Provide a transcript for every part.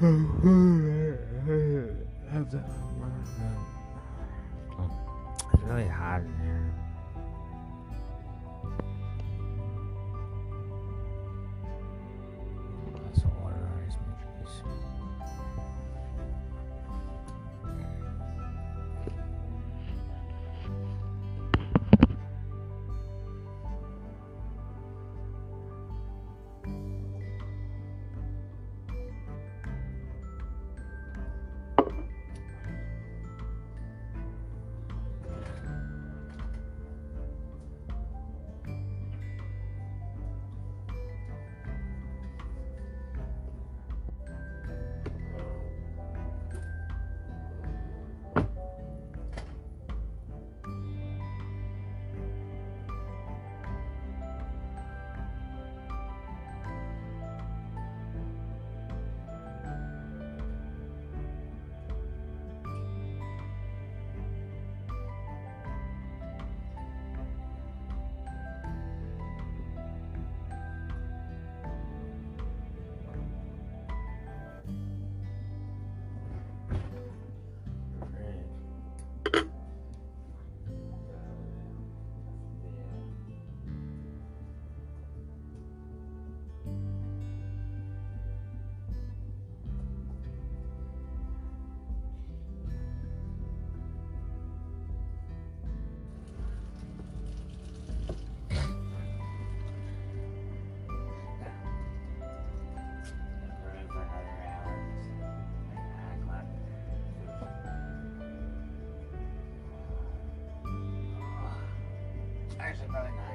Oh, it's really hot kalian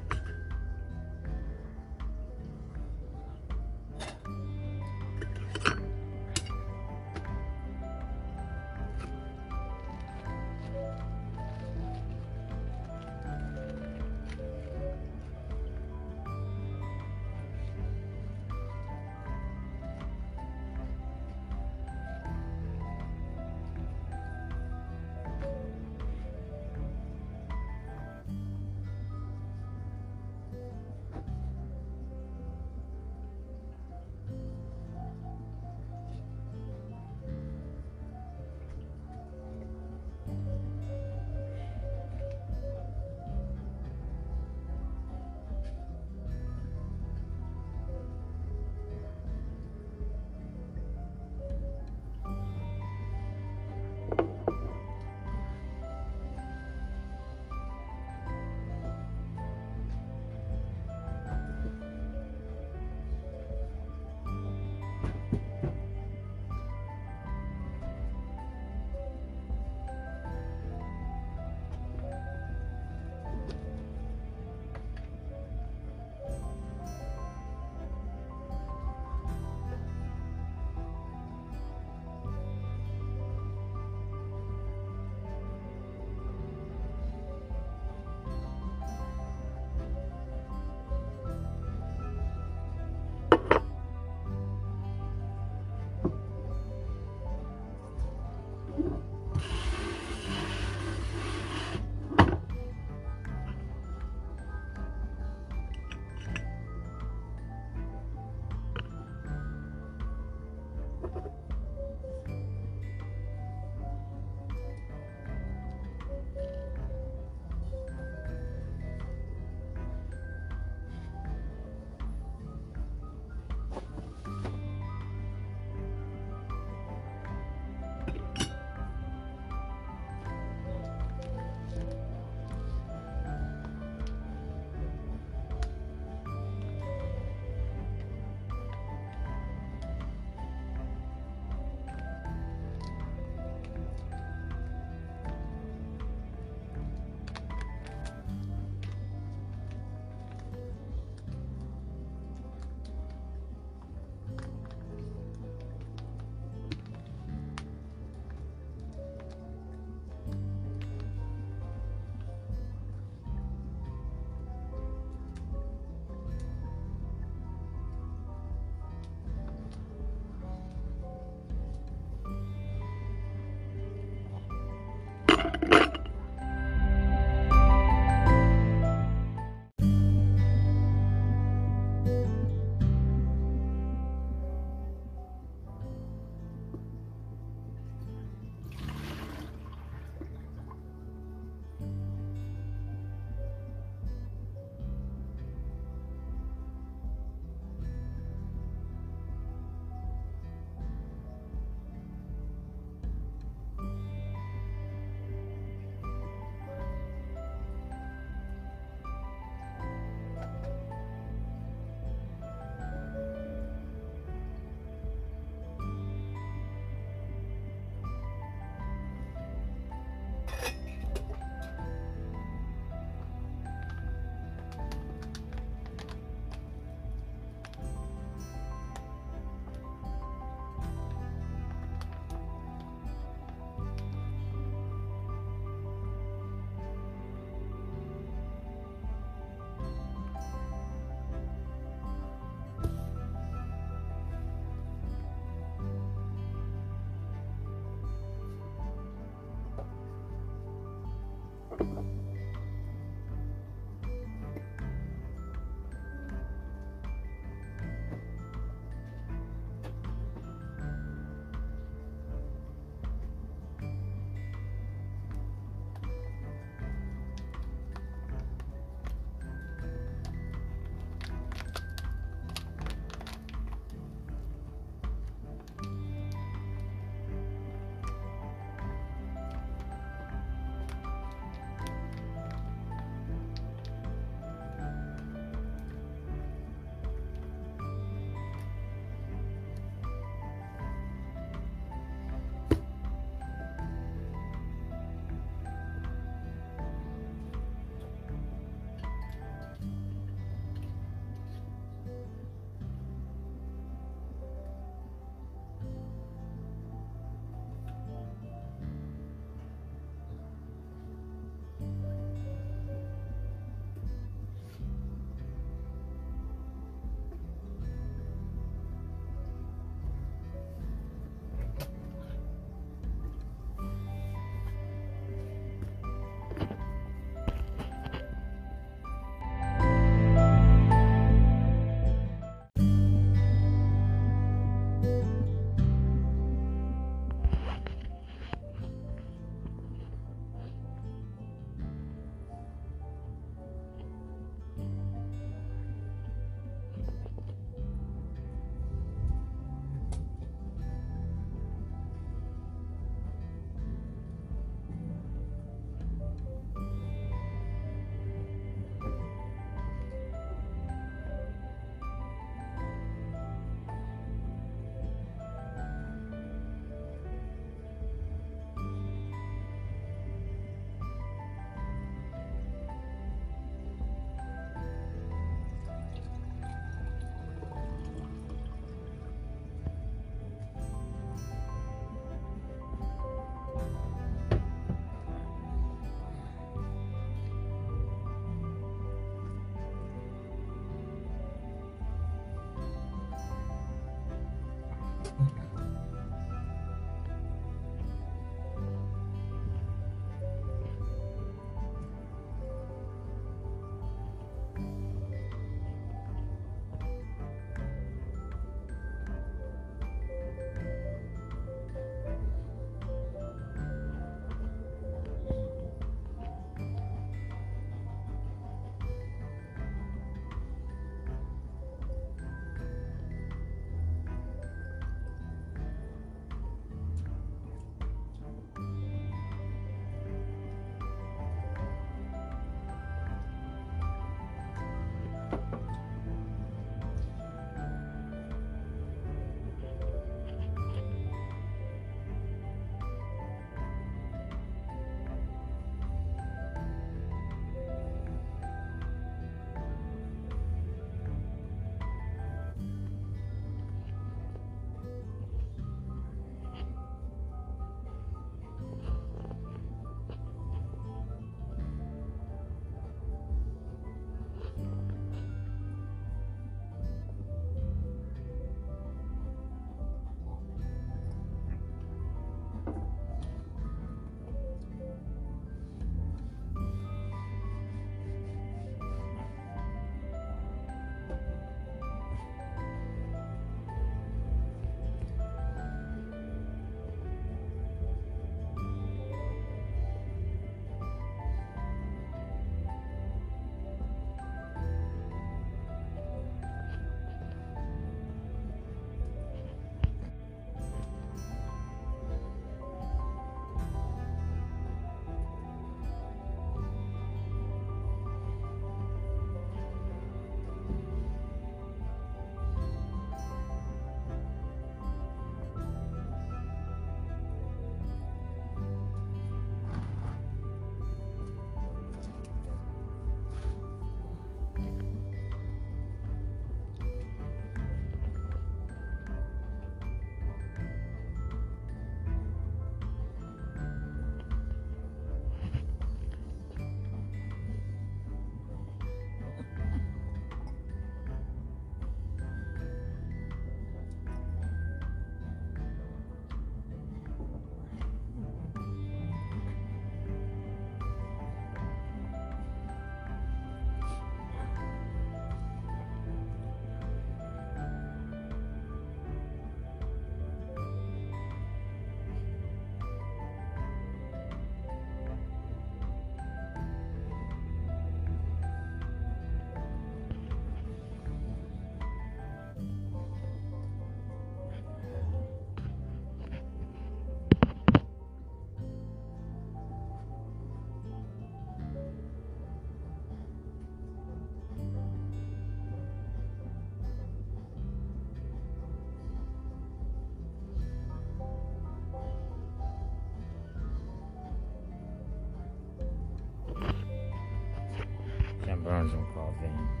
coffee.